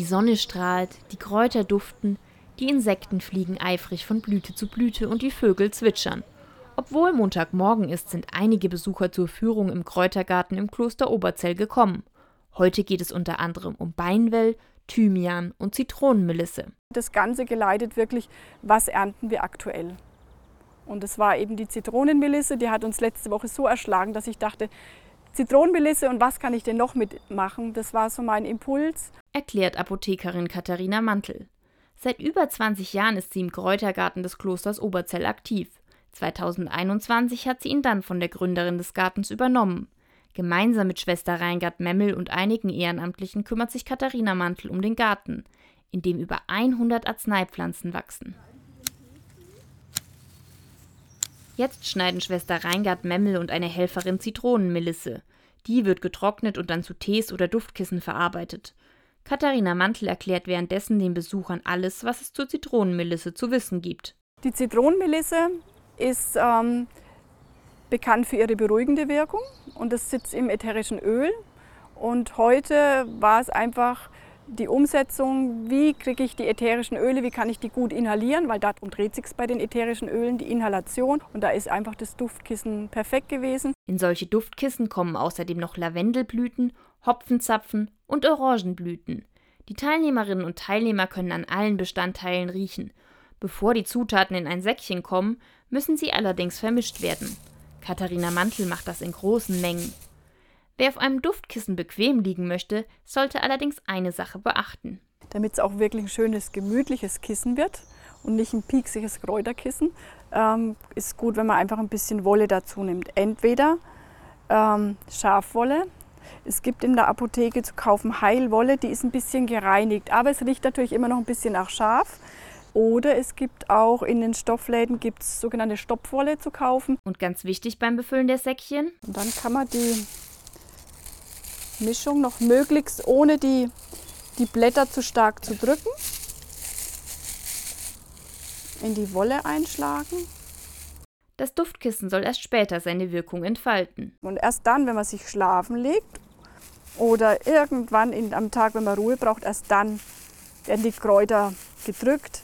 Die Sonne strahlt, die Kräuter duften, die Insekten fliegen eifrig von Blüte zu Blüte und die Vögel zwitschern. Obwohl Montagmorgen ist, sind einige Besucher zur Führung im Kräutergarten im Kloster Oberzell gekommen. Heute geht es unter anderem um Beinwell, Thymian und Zitronenmelisse. Das Ganze geleitet wirklich, was ernten wir aktuell. Und es war eben die Zitronenmelisse, die hat uns letzte Woche so erschlagen, dass ich dachte, Zitronenmelisse und was kann ich denn noch mitmachen? Das war so mein Impuls. Erklärt Apothekerin Katharina Mantel. Seit über 20 Jahren ist sie im Kräutergarten des Klosters Oberzell aktiv. 2021 hat sie ihn dann von der Gründerin des Gartens übernommen. Gemeinsam mit Schwester Reingard Memmel und einigen Ehrenamtlichen kümmert sich Katharina Mantel um den Garten, in dem über 100 Arzneipflanzen wachsen. Jetzt schneiden Schwester Reingard Memmel und eine Helferin Zitronenmelisse. Die wird getrocknet und dann zu Tees oder Duftkissen verarbeitet. Katharina Mantel erklärt währenddessen den Besuchern alles, was es zur Zitronenmelisse zu wissen gibt. Die Zitronenmelisse ist ähm, bekannt für ihre beruhigende Wirkung und es sitzt im ätherischen Öl. Und heute war es einfach die Umsetzung, wie kriege ich die ätherischen Öle, wie kann ich die gut inhalieren, weil darum dreht sich bei den ätherischen Ölen, die Inhalation. Und da ist einfach das Duftkissen perfekt gewesen. In solche Duftkissen kommen außerdem noch Lavendelblüten, Hopfenzapfen und Orangenblüten. Die Teilnehmerinnen und Teilnehmer können an allen Bestandteilen riechen. Bevor die Zutaten in ein Säckchen kommen, müssen sie allerdings vermischt werden. Katharina Mantel macht das in großen Mengen. Wer auf einem Duftkissen bequem liegen möchte, sollte allerdings eine Sache beachten. Damit es auch wirklich ein schönes, gemütliches Kissen wird und nicht ein pieksiges Kräuterkissen, ähm, ist gut, wenn man einfach ein bisschen Wolle dazu nimmt. Entweder ähm, Schafwolle. Es gibt in der Apotheke zu kaufen Heilwolle, die ist ein bisschen gereinigt, aber es riecht natürlich immer noch ein bisschen nach Schaf. Oder es gibt auch in den Stoffläden gibt's sogenannte Stopfwolle zu kaufen. Und ganz wichtig beim Befüllen der Säckchen. Und dann kann man die Mischung noch möglichst ohne die, die Blätter zu stark zu drücken. In die Wolle einschlagen. Das Duftkissen soll erst später seine Wirkung entfalten. Und erst dann, wenn man sich schlafen legt oder irgendwann in, am Tag, wenn man Ruhe braucht, erst dann werden die Kräuter gedrückt,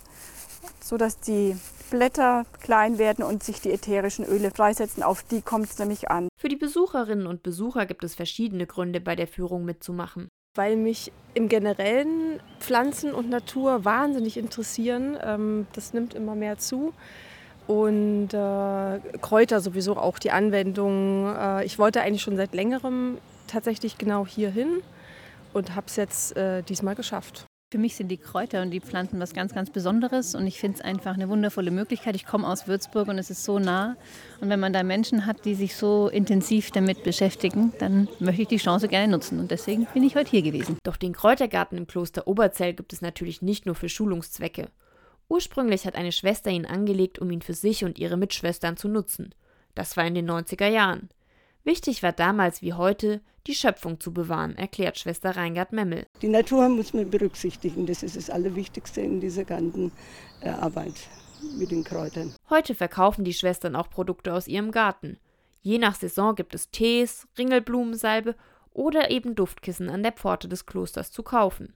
sodass die Blätter klein werden und sich die ätherischen Öle freisetzen. Auf die kommt es nämlich an. Für die Besucherinnen und Besucher gibt es verschiedene Gründe, bei der Führung mitzumachen. Weil mich im Generellen Pflanzen und Natur wahnsinnig interessieren. Ähm, das nimmt immer mehr zu. Und äh, Kräuter sowieso auch die Anwendung. Äh, ich wollte eigentlich schon seit längerem tatsächlich genau hier hin und habe es jetzt äh, diesmal geschafft. Für mich sind die Kräuter und die Pflanzen was ganz, ganz Besonderes und ich finde es einfach eine wundervolle Möglichkeit. Ich komme aus Würzburg und es ist so nah. Und wenn man da Menschen hat, die sich so intensiv damit beschäftigen, dann möchte ich die Chance gerne nutzen und deswegen bin ich heute hier gewesen. Doch den Kräutergarten im Kloster Oberzell gibt es natürlich nicht nur für Schulungszwecke. Ursprünglich hat eine Schwester ihn angelegt, um ihn für sich und ihre Mitschwestern zu nutzen. Das war in den 90er Jahren. Wichtig war damals wie heute, die Schöpfung zu bewahren, erklärt Schwester Reingard Memmel. Die Natur muss man berücksichtigen, das ist das Allerwichtigste in dieser ganzen äh, Arbeit mit den Kräutern. Heute verkaufen die Schwestern auch Produkte aus ihrem Garten. Je nach Saison gibt es Tees, Ringelblumensalbe oder eben Duftkissen an der Pforte des Klosters zu kaufen.